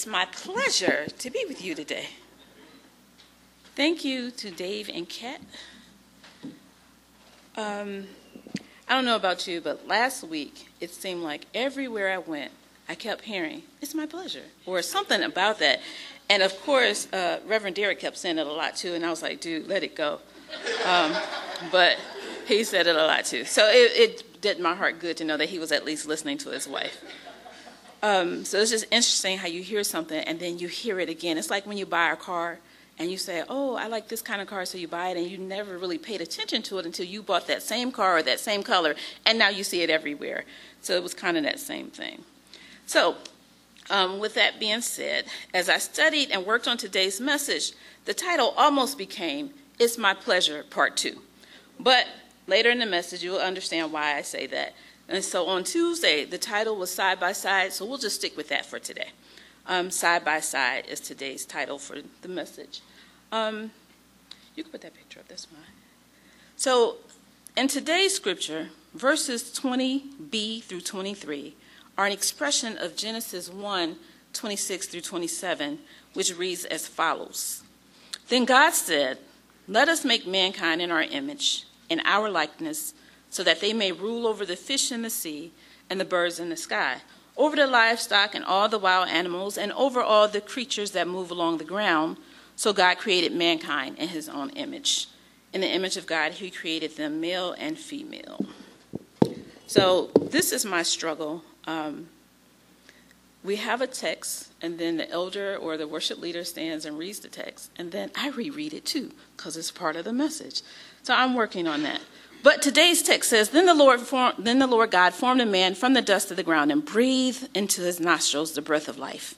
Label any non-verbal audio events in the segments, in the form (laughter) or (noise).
It's my pleasure to be with you today. Thank you to Dave and Kat. Um, I don't know about you, but last week it seemed like everywhere I went, I kept hearing, It's my pleasure, or something about that. And of course, uh, Reverend Derek kept saying it a lot too, and I was like, dude, let it go. Um, but he said it a lot too. So it, it, did my heart good to know that he was at least listening to his wife. Um, so it's just interesting how you hear something and then you hear it again. It's like when you buy a car and you say, Oh, I like this kind of car, so you buy it, and you never really paid attention to it until you bought that same car or that same color, and now you see it everywhere. So it was kind of that same thing. So, um, with that being said, as I studied and worked on today's message, the title almost became It's My Pleasure, Part 2. But later in the message, you will understand why I say that. And so on Tuesday, the title was Side by Side, so we'll just stick with that for today. Um, side by Side is today's title for the message. Um, you can put that picture up, that's fine. So in today's scripture, verses 20b through 23 are an expression of Genesis 1 26 through 27, which reads as follows Then God said, Let us make mankind in our image, in our likeness, so that they may rule over the fish in the sea and the birds in the sky, over the livestock and all the wild animals, and over all the creatures that move along the ground. So God created mankind in his own image. In the image of God, he created them male and female. So this is my struggle. Um, we have a text, and then the elder or the worship leader stands and reads the text, and then I reread it too, because it's part of the message. So I'm working on that. But today's text says, then the, Lord formed, then the Lord God formed a man from the dust of the ground and breathed into his nostrils the breath of life.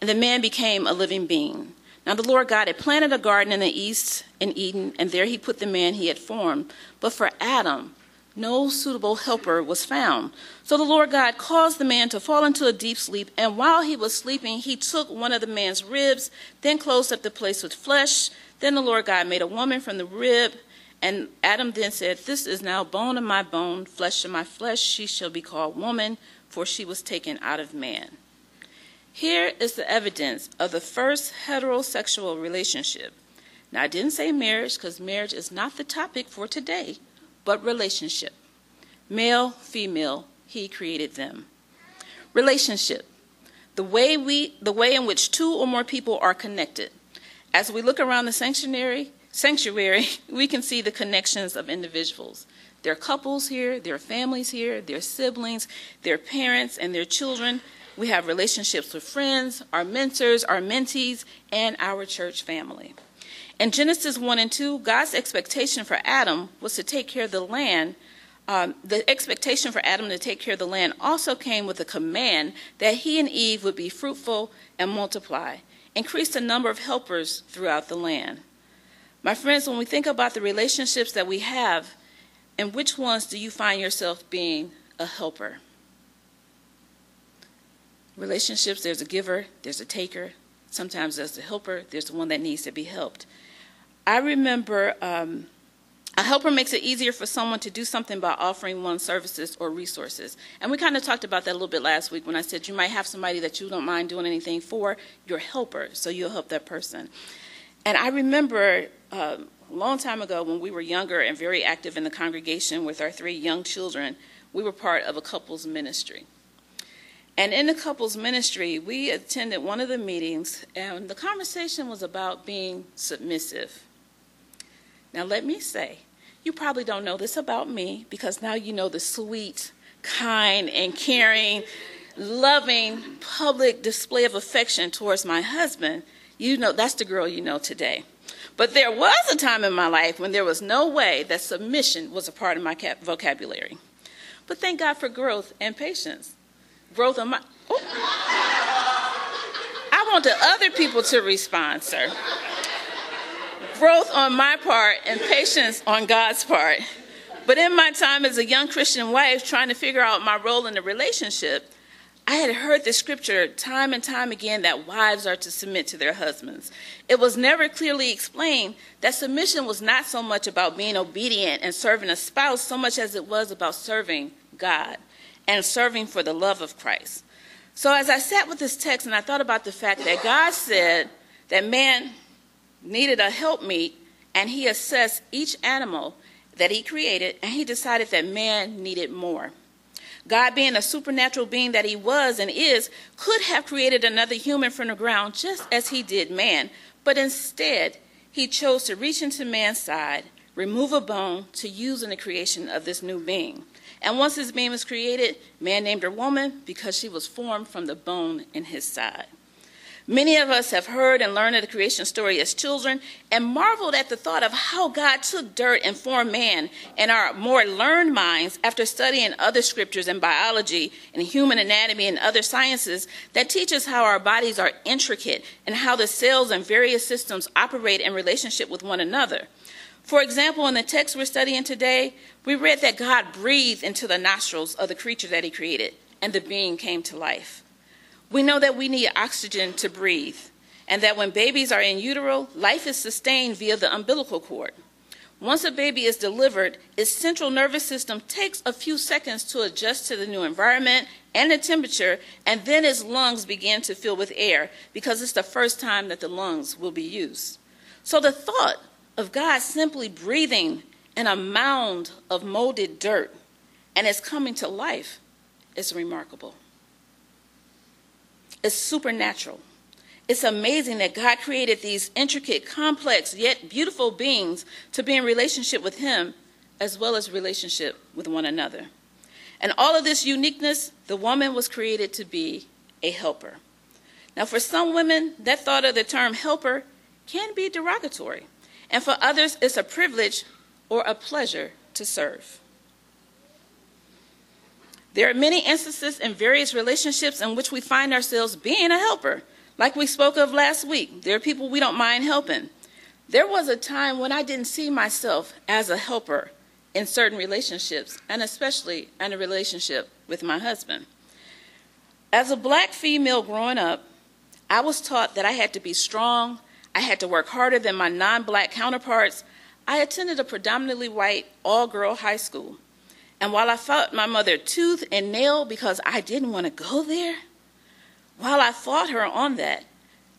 And the man became a living being. Now the Lord God had planted a garden in the east in Eden, and there he put the man he had formed. But for Adam, no suitable helper was found. So the Lord God caused the man to fall into a deep sleep, and while he was sleeping, he took one of the man's ribs, then closed up the place with flesh. Then the Lord God made a woman from the rib, and Adam then said, This is now bone of my bone, flesh of my flesh. She shall be called woman, for she was taken out of man. Here is the evidence of the first heterosexual relationship. Now, I didn't say marriage because marriage is not the topic for today, but relationship. Male, female, he created them. Relationship. The way we the way in which two or more people are connected. As we look around the sanctuary, sanctuary, (laughs) we can see the connections of individuals. There are couples here, there are families here, there are siblings, there are parents and their children, we have relationships with friends, our mentors, our mentees, and our church family. In Genesis 1 and 2, God's expectation for Adam was to take care of the land. Um, the expectation for Adam to take care of the land also came with a command that he and Eve would be fruitful and multiply, increase the number of helpers throughout the land. My friends, when we think about the relationships that we have, and which ones do you find yourself being a helper? relationships, there's a giver, there's a taker. Sometimes there's the helper, there's the one that needs to be helped. I remember um, a helper makes it easier for someone to do something by offering one services or resources. And we kind of talked about that a little bit last week when I said you might have somebody that you don't mind doing anything for, your helper, so you'll help that person. And I remember a long time ago when we were younger and very active in the congregation with our three young children, we were part of a couple's ministry. And in the couples ministry, we attended one of the meetings, and the conversation was about being submissive. Now, let me say, you probably don't know this about me because now you know the sweet, kind, and caring, loving public display of affection towards my husband. You know, that's the girl you know today. But there was a time in my life when there was no way that submission was a part of my vocabulary. But thank God for growth and patience growth on my. Oh. I want the other people to respond, sir. Growth on my part and patience on God's part. But in my time as a young Christian wife trying to figure out my role in the relationship, I had heard the scripture time and time again that wives are to submit to their husbands. It was never clearly explained that submission was not so much about being obedient and serving a spouse so much as it was about serving God and serving for the love of Christ. So as I sat with this text and I thought about the fact that God said that man needed a helpmeet, and he assessed each animal that he created, and he decided that man needed more. God, being a supernatural being that he was and is, could have created another human from the ground just as he did man, but instead, he chose to reach into man's side, remove a bone to use in the creation of this new being. And once this being was created, man named her woman because she was formed from the bone in his side. Many of us have heard and learned of the creation story as children and marveled at the thought of how God took dirt and formed man in our more learned minds after studying other scriptures and biology and human anatomy and other sciences that teach us how our bodies are intricate and how the cells and various systems operate in relationship with one another. For example, in the text we're studying today, we read that God breathed into the nostrils of the creature that he created, and the being came to life. We know that we need oxygen to breathe, and that when babies are in utero, life is sustained via the umbilical cord. Once a baby is delivered, its central nervous system takes a few seconds to adjust to the new environment and the temperature, and then its lungs begin to fill with air because it's the first time that the lungs will be used. So the thought of God simply breathing in a mound of molded dirt and it's coming to life is remarkable. It's supernatural. It's amazing that God created these intricate, complex, yet beautiful beings to be in relationship with Him as well as relationship with one another. And all of this uniqueness, the woman was created to be a helper. Now, for some women, that thought of the term helper can be derogatory. And for others, it's a privilege or a pleasure to serve. There are many instances in various relationships in which we find ourselves being a helper. Like we spoke of last week, there are people we don't mind helping. There was a time when I didn't see myself as a helper in certain relationships, and especially in a relationship with my husband. As a black female growing up, I was taught that I had to be strong, I had to work harder than my non black counterparts. I attended a predominantly white, all girl high school. And while I fought my mother tooth and nail because I didn't want to go there, while I fought her on that,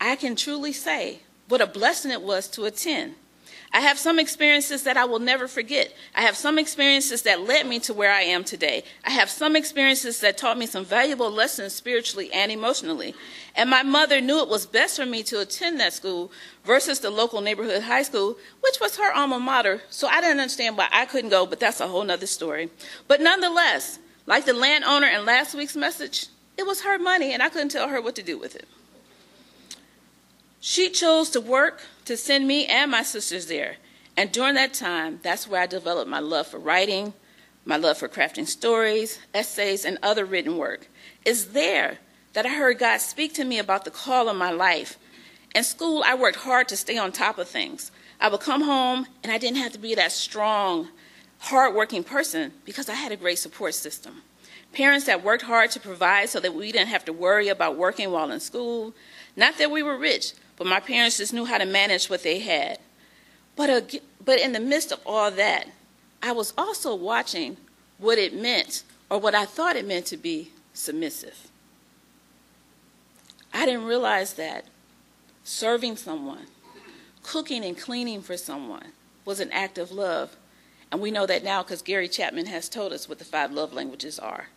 I can truly say what a blessing it was to attend. I have some experiences that I will never forget. I have some experiences that led me to where I am today. I have some experiences that taught me some valuable lessons spiritually and emotionally. And my mother knew it was best for me to attend that school versus the local neighborhood high school, which was her alma mater. So I didn't understand why I couldn't go, but that's a whole nother story. But nonetheless, like the landowner in last week's message, it was her money and I couldn't tell her what to do with it. She chose to work to send me and my sisters there. And during that time, that's where I developed my love for writing, my love for crafting stories, essays, and other written work. It's there that I heard God speak to me about the call of my life. In school, I worked hard to stay on top of things. I would come home, and I didn't have to be that strong, hardworking person because I had a great support system. Parents that worked hard to provide so that we didn't have to worry about working while in school. Not that we were rich, but my parents just knew how to manage what they had. But, uh, but in the midst of all that, I was also watching what it meant, or what I thought it meant to be submissive. I didn't realize that serving someone, cooking and cleaning for someone, was an act of love. And we know that now because Gary Chapman has told us what the five love languages are.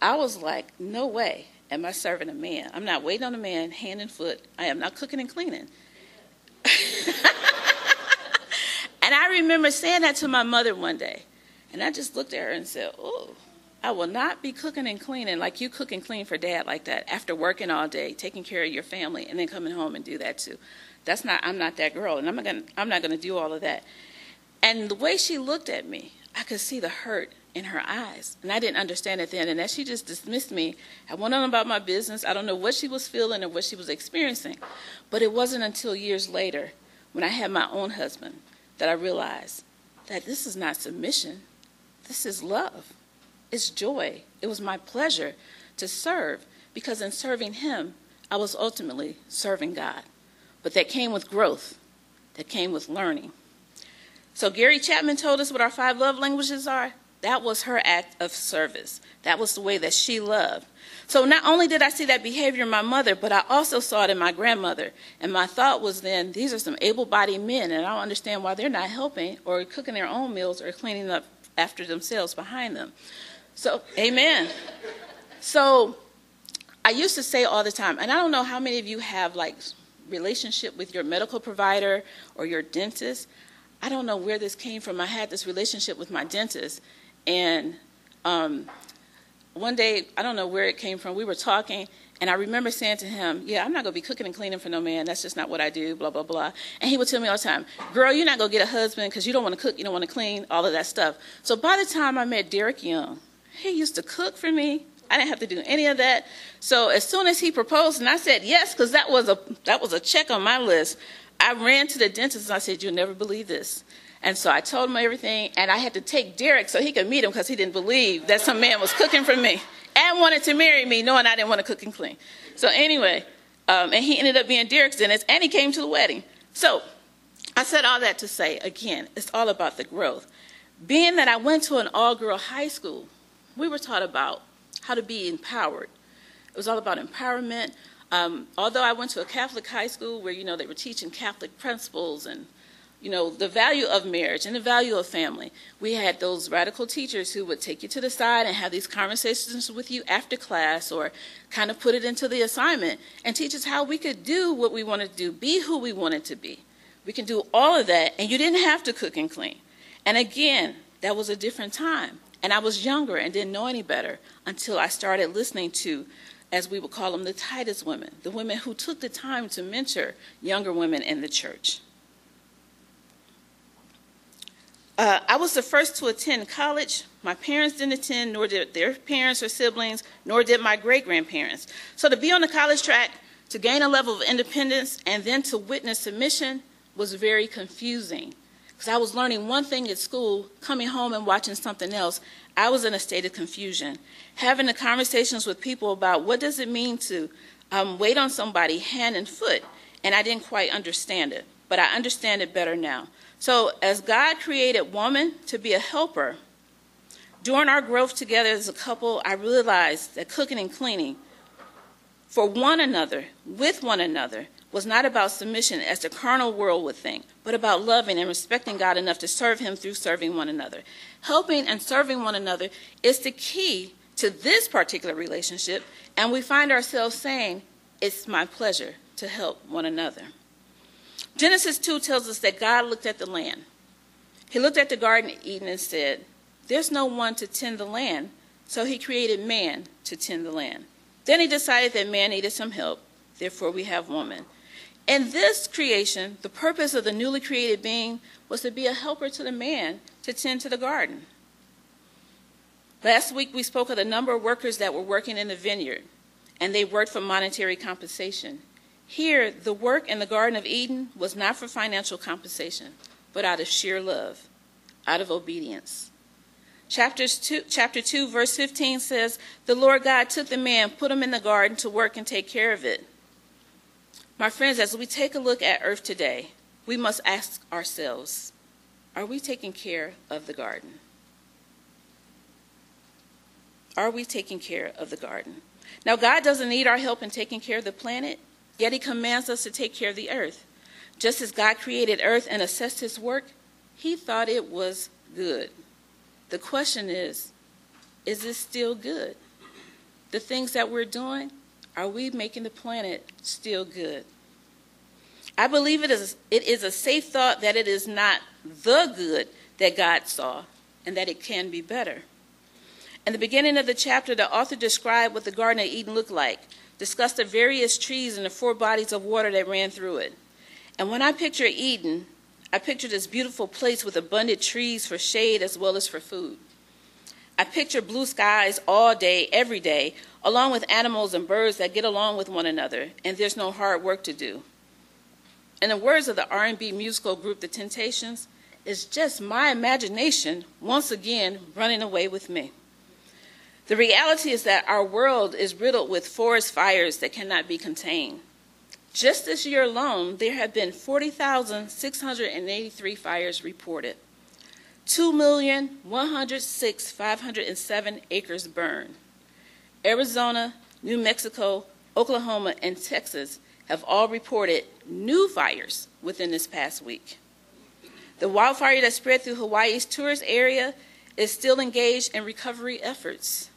I was like, no way am I serving a man? I'm not waiting on a man hand and foot. I am not cooking and cleaning. (laughs) and I remember saying that to my mother one day. And I just looked at her and said, Oh, I will not be cooking and cleaning like you cook and clean for dad like that after working all day, taking care of your family, and then coming home and do that too. That's not I'm not that girl and I'm not gonna I'm not gonna do all of that. And the way she looked at me, I could see the hurt in her eyes. And I didn't understand it then. And as she just dismissed me, I went on about my business. I don't know what she was feeling or what she was experiencing. But it wasn't until years later, when I had my own husband, that I realized that this is not submission, this is love. It's joy. It was my pleasure to serve because in serving him, I was ultimately serving God. But that came with growth, that came with learning. So Gary Chapman told us what our five love languages are That was her act of service. That was the way that she loved. So not only did I see that behavior in my mother, but I also saw it in my grandmother. And my thought was then, these are some able bodied men, and I don't understand why they're not helping or cooking their own meals or cleaning up after themselves behind them. So, amen. So, I used to say all the time, and I don't know how many of you have like relationship with your medical provider or your dentist. I don't know where this came from. I had this relationship with my dentist, and um, one day, I don't know where it came from, we were talking, and I remember saying to him, Yeah, I'm not going to be cooking and cleaning for no man. That's just not what I do, blah, blah, blah. And he would tell me all the time, Girl, you're not going to get a husband because you don't want to cook, you don't want to clean, all of that stuff. So by the time I met Derek Young, he used to cook for me. I didn't have to do any of that. So as soon as he proposed, and I said yes, because that was a that was a check on my list. I ran to the dentist and I said, "You'll never believe this." And so I told him everything, and I had to take Derek so he could meet him because he didn't believe that some man was cooking for me and wanted to marry me, knowing I didn't want to cook and clean. So anyway, um, and he ended up being Derek's dentist, and he came to the wedding. So I said all that to say, again, it's all about the growth. Being that I went to an all-girl high school, we were taught about how to be empowered. It was all about empowerment. Um, although I went to a Catholic high school where, you know, they were teaching Catholic principles and you know, the value of marriage and the value of family. We had those radical teachers who would take you to the side and have these conversations with you after class or kind of put it into the assignment and teach us how we could do what we wanted to do, be who we wanted to be. We can do all of that, and you didn't have to cook and clean. And again, that was a different time. And I was younger and didn't know any better until I started listening to, as we would call them, the Titus women, the women who took the time to mentor younger women in the church. Uh, I was the first to attend college. My parents didn't attend, nor did their parents or siblings, nor did my great grandparents. So to be on the college track, to gain a level of independence, and then to witness submission was very confusing. Because I was learning one thing at school, coming home and watching something else. I was in a state of confusion. Having the conversations with people about what does it mean to um, wait on somebody hand and foot, and I didn't quite understand it. But I understand it better now. So, as God created woman to be a helper, during our growth together as a couple, I realized that cooking and cleaning for one another, with one another, was not about submission as the carnal world would think, but about loving and respecting God enough to serve Him through serving one another. Helping and serving one another is the key to this particular relationship, and we find ourselves saying, It's my pleasure to help one another. Genesis 2 tells us that God looked at the land. He looked at the Garden of Eden and said, There's no one to tend the land, so he created man to tend the land. Then he decided that man needed some help, therefore we have woman. In this creation, the purpose of the newly created being was to be a helper to the man to tend to the garden. Last week we spoke of the number of workers that were working in the vineyard, and they worked for monetary compensation. Here, the work in the Garden of Eden was not for financial compensation, but out of sheer love, out of obedience. Chapters two, chapter 2, verse 15 says, The Lord God took the man, put him in the garden to work and take care of it. My friends, as we take a look at earth today, we must ask ourselves Are we taking care of the garden? Are we taking care of the garden? Now, God doesn't need our help in taking care of the planet. Yet he commands us to take care of the earth. Just as God created earth and assessed his work, he thought it was good. The question is, is it still good? The things that we're doing, are we making the planet still good? I believe it is, it is a safe thought that it is not the good that God saw and that it can be better. In the beginning of the chapter, the author described what the Garden of Eden looked like discussed the various trees and the four bodies of water that ran through it. And when I picture Eden, I picture this beautiful place with abundant trees for shade as well as for food. I picture blue skies all day, every day, along with animals and birds that get along with one another, and there's no hard work to do. In the words of the R&B musical group The Temptations, it's just my imagination once again running away with me. The reality is that our world is riddled with forest fires that cannot be contained. Just this year alone, there have been 40,683 fires reported. 2,106,507 acres burned. Arizona, New Mexico, Oklahoma, and Texas have all reported new fires within this past week. The wildfire that spread through Hawaii's tourist area is still engaged in recovery efforts.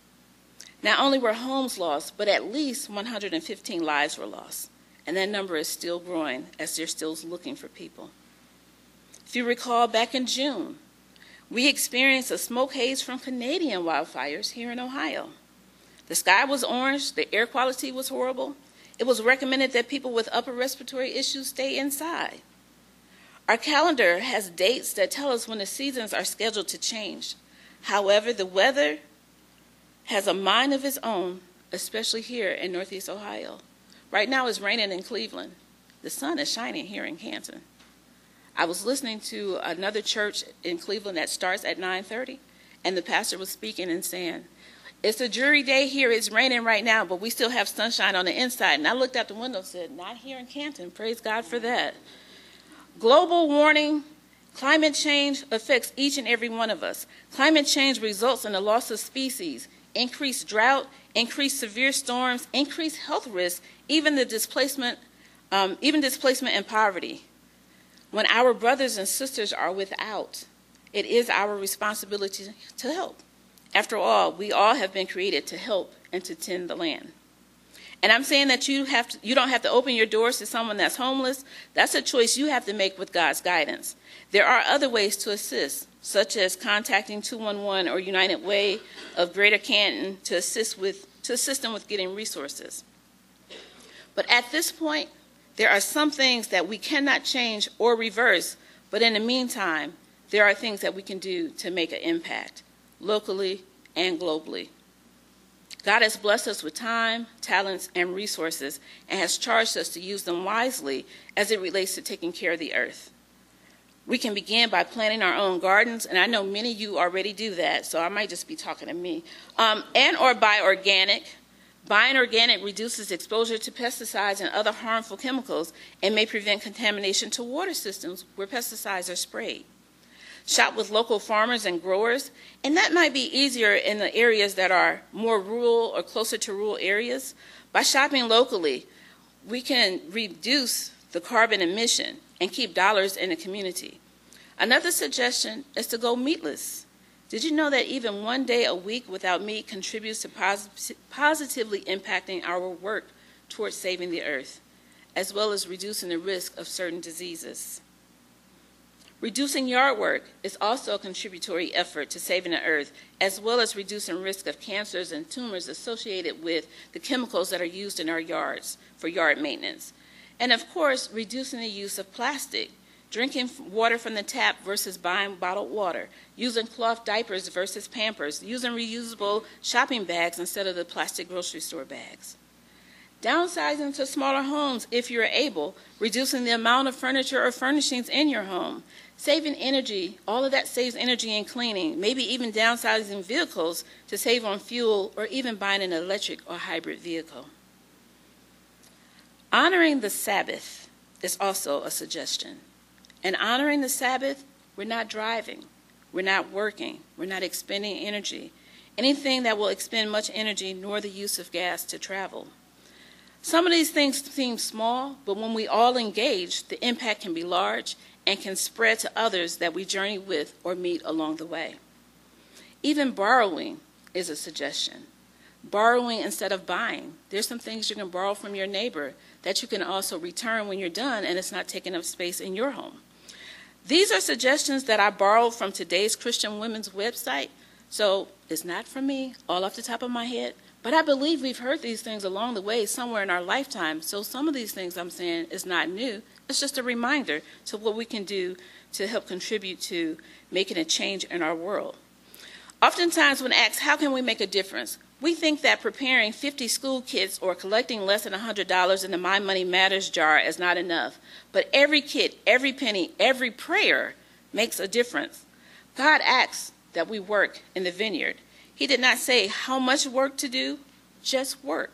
Not only were homes lost, but at least 115 lives were lost. And that number is still growing as they're still looking for people. If you recall, back in June, we experienced a smoke haze from Canadian wildfires here in Ohio. The sky was orange, the air quality was horrible. It was recommended that people with upper respiratory issues stay inside. Our calendar has dates that tell us when the seasons are scheduled to change. However, the weather has a mind of his own, especially here in Northeast Ohio. Right now it's raining in Cleveland. The sun is shining here in Canton. I was listening to another church in Cleveland that starts at 9:30, and the pastor was speaking and saying, "It's a jury day here. It's raining right now, but we still have sunshine on the inside." And I looked out the window and said, "Not here in Canton. Praise God for that." Global warning Climate change affects each and every one of us. Climate change results in the loss of species, increased drought, increased severe storms, increased health risks, even the displacement, um, even displacement and poverty. When our brothers and sisters are without, it is our responsibility to help. After all, we all have been created to help and to tend the land. And I'm saying that you have to, you don't have to open your doors to someone that's homeless. That's a choice you have to make with God's guidance. There are other ways to assist, such as contacting 211 or United Way of Greater Canton to assist with to assist them with getting resources. But at this point, there are some things that we cannot change or reverse, but in the meantime, there are things that we can do to make an impact locally and globally. God has blessed us with time, talents, and resources and has charged us to use them wisely as it relates to taking care of the earth. We can begin by planting our own gardens, and I know many of you already do that, so I might just be talking to me. Um, and or buy organic. Buying organic reduces exposure to pesticides and other harmful chemicals and may prevent contamination to water systems where pesticides are sprayed shop with local farmers and growers, and that might be easier in the areas that are more rural or closer to rural areas. By shopping locally, we can reduce the carbon emission and keep dollars in the community. Another suggestion is to go meatless. Did you know that even one day a week without meat contributes to pos- positively impacting our work towards saving the earth, as well as reducing the risk of certain diseases? Reducing yard work is also a contributory effort to saving the earth, as well as reducing risk of cancers and tumors associated with the chemicals that are used in our yards for yard maintenance. And of course, reducing the use of plastic, drinking water from the tap versus buying bottled water, using cloth diapers versus pampers, using reusable shopping bags instead of the plastic grocery store bags. Downsizing to smaller homes if you're able, reducing the amount of furniture or furnishings in your home, Saving energy, all of that saves energy in cleaning, maybe even downsizing vehicles to save on fuel or even buying an electric or hybrid vehicle. Honoring the Sabbath is also a suggestion. And honoring the Sabbath, we're not driving, we're not working, we're not expending energy, anything that will expend much energy nor the use of gas to travel. Some of these things seem small, but when we all engage, the impact can be large and can spread to others that we journey with or meet along the way. Even borrowing is a suggestion. Borrowing instead of buying. There's some things you can borrow from your neighbor that you can also return when you're done and it's not taking up space in your home. These are suggestions that I borrowed from today's Christian Women's website, so it's not from me, all off the top of my head. But I believe we've heard these things along the way somewhere in our lifetime. So some of these things I'm saying is not new. It's just a reminder to what we can do to help contribute to making a change in our world. Oftentimes, when asked, how can we make a difference? We think that preparing 50 school kits or collecting less than $100 in the My Money Matters jar is not enough. But every kit, every penny, every prayer makes a difference. God asks that we work in the vineyard. He did not say how much work to do, just work.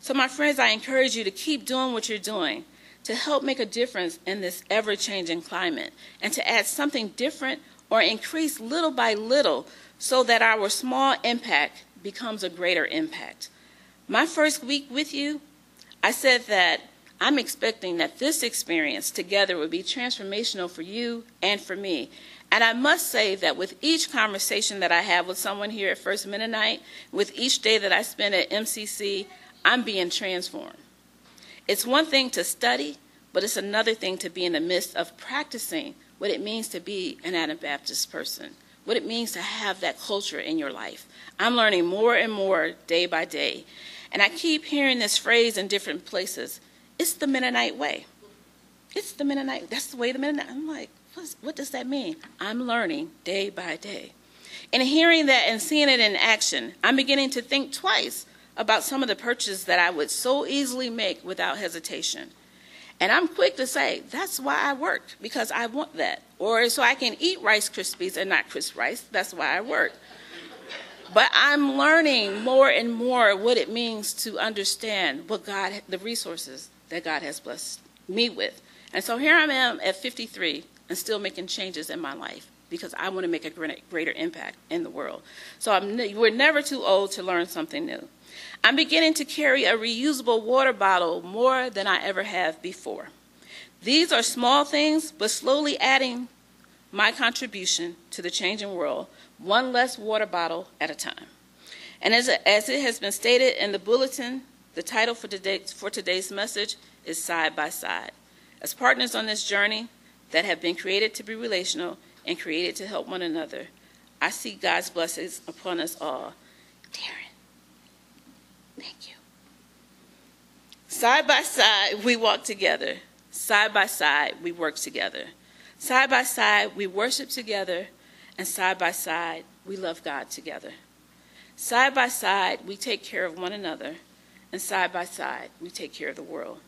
So, my friends, I encourage you to keep doing what you're doing to help make a difference in this ever changing climate and to add something different or increase little by little so that our small impact becomes a greater impact. My first week with you, I said that I'm expecting that this experience together would be transformational for you and for me. And I must say that with each conversation that I have with someone here at First Mennonite, with each day that I spend at MCC, I'm being transformed. It's one thing to study, but it's another thing to be in the midst of practicing what it means to be an Anabaptist person, what it means to have that culture in your life. I'm learning more and more day by day. And I keep hearing this phrase in different places it's the Mennonite way. It's the Mennonite, that's the way the Mennonite. I'm like, what does that mean? I'm learning day by day. And hearing that and seeing it in action, I'm beginning to think twice about some of the purchases that I would so easily make without hesitation. And I'm quick to say, that's why I worked, because I want that. Or so I can eat Rice Krispies and not crisp rice. That's why I work. But I'm learning more and more what it means to understand what God, the resources that God has blessed me with. And so here I am at 53 and still making changes in my life because I want to make a greater impact in the world. So I'm, we're never too old to learn something new. I'm beginning to carry a reusable water bottle more than I ever have before. These are small things, but slowly adding my contribution to the changing world one less water bottle at a time. And as, as it has been stated in the bulletin, the title for, today, for today's message is Side by Side. As partners on this journey that have been created to be relational and created to help one another, I see God's blessings upon us all. Darren, thank you. Side by side, we walk together. Side by side, we work together. Side by side, we worship together and side by side, we love God together. Side by side, we take care of one another, and side by side, we take care of the world.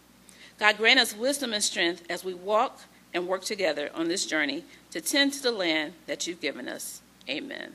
God grant us wisdom and strength as we walk and work together on this journey to tend to the land that you've given us. Amen.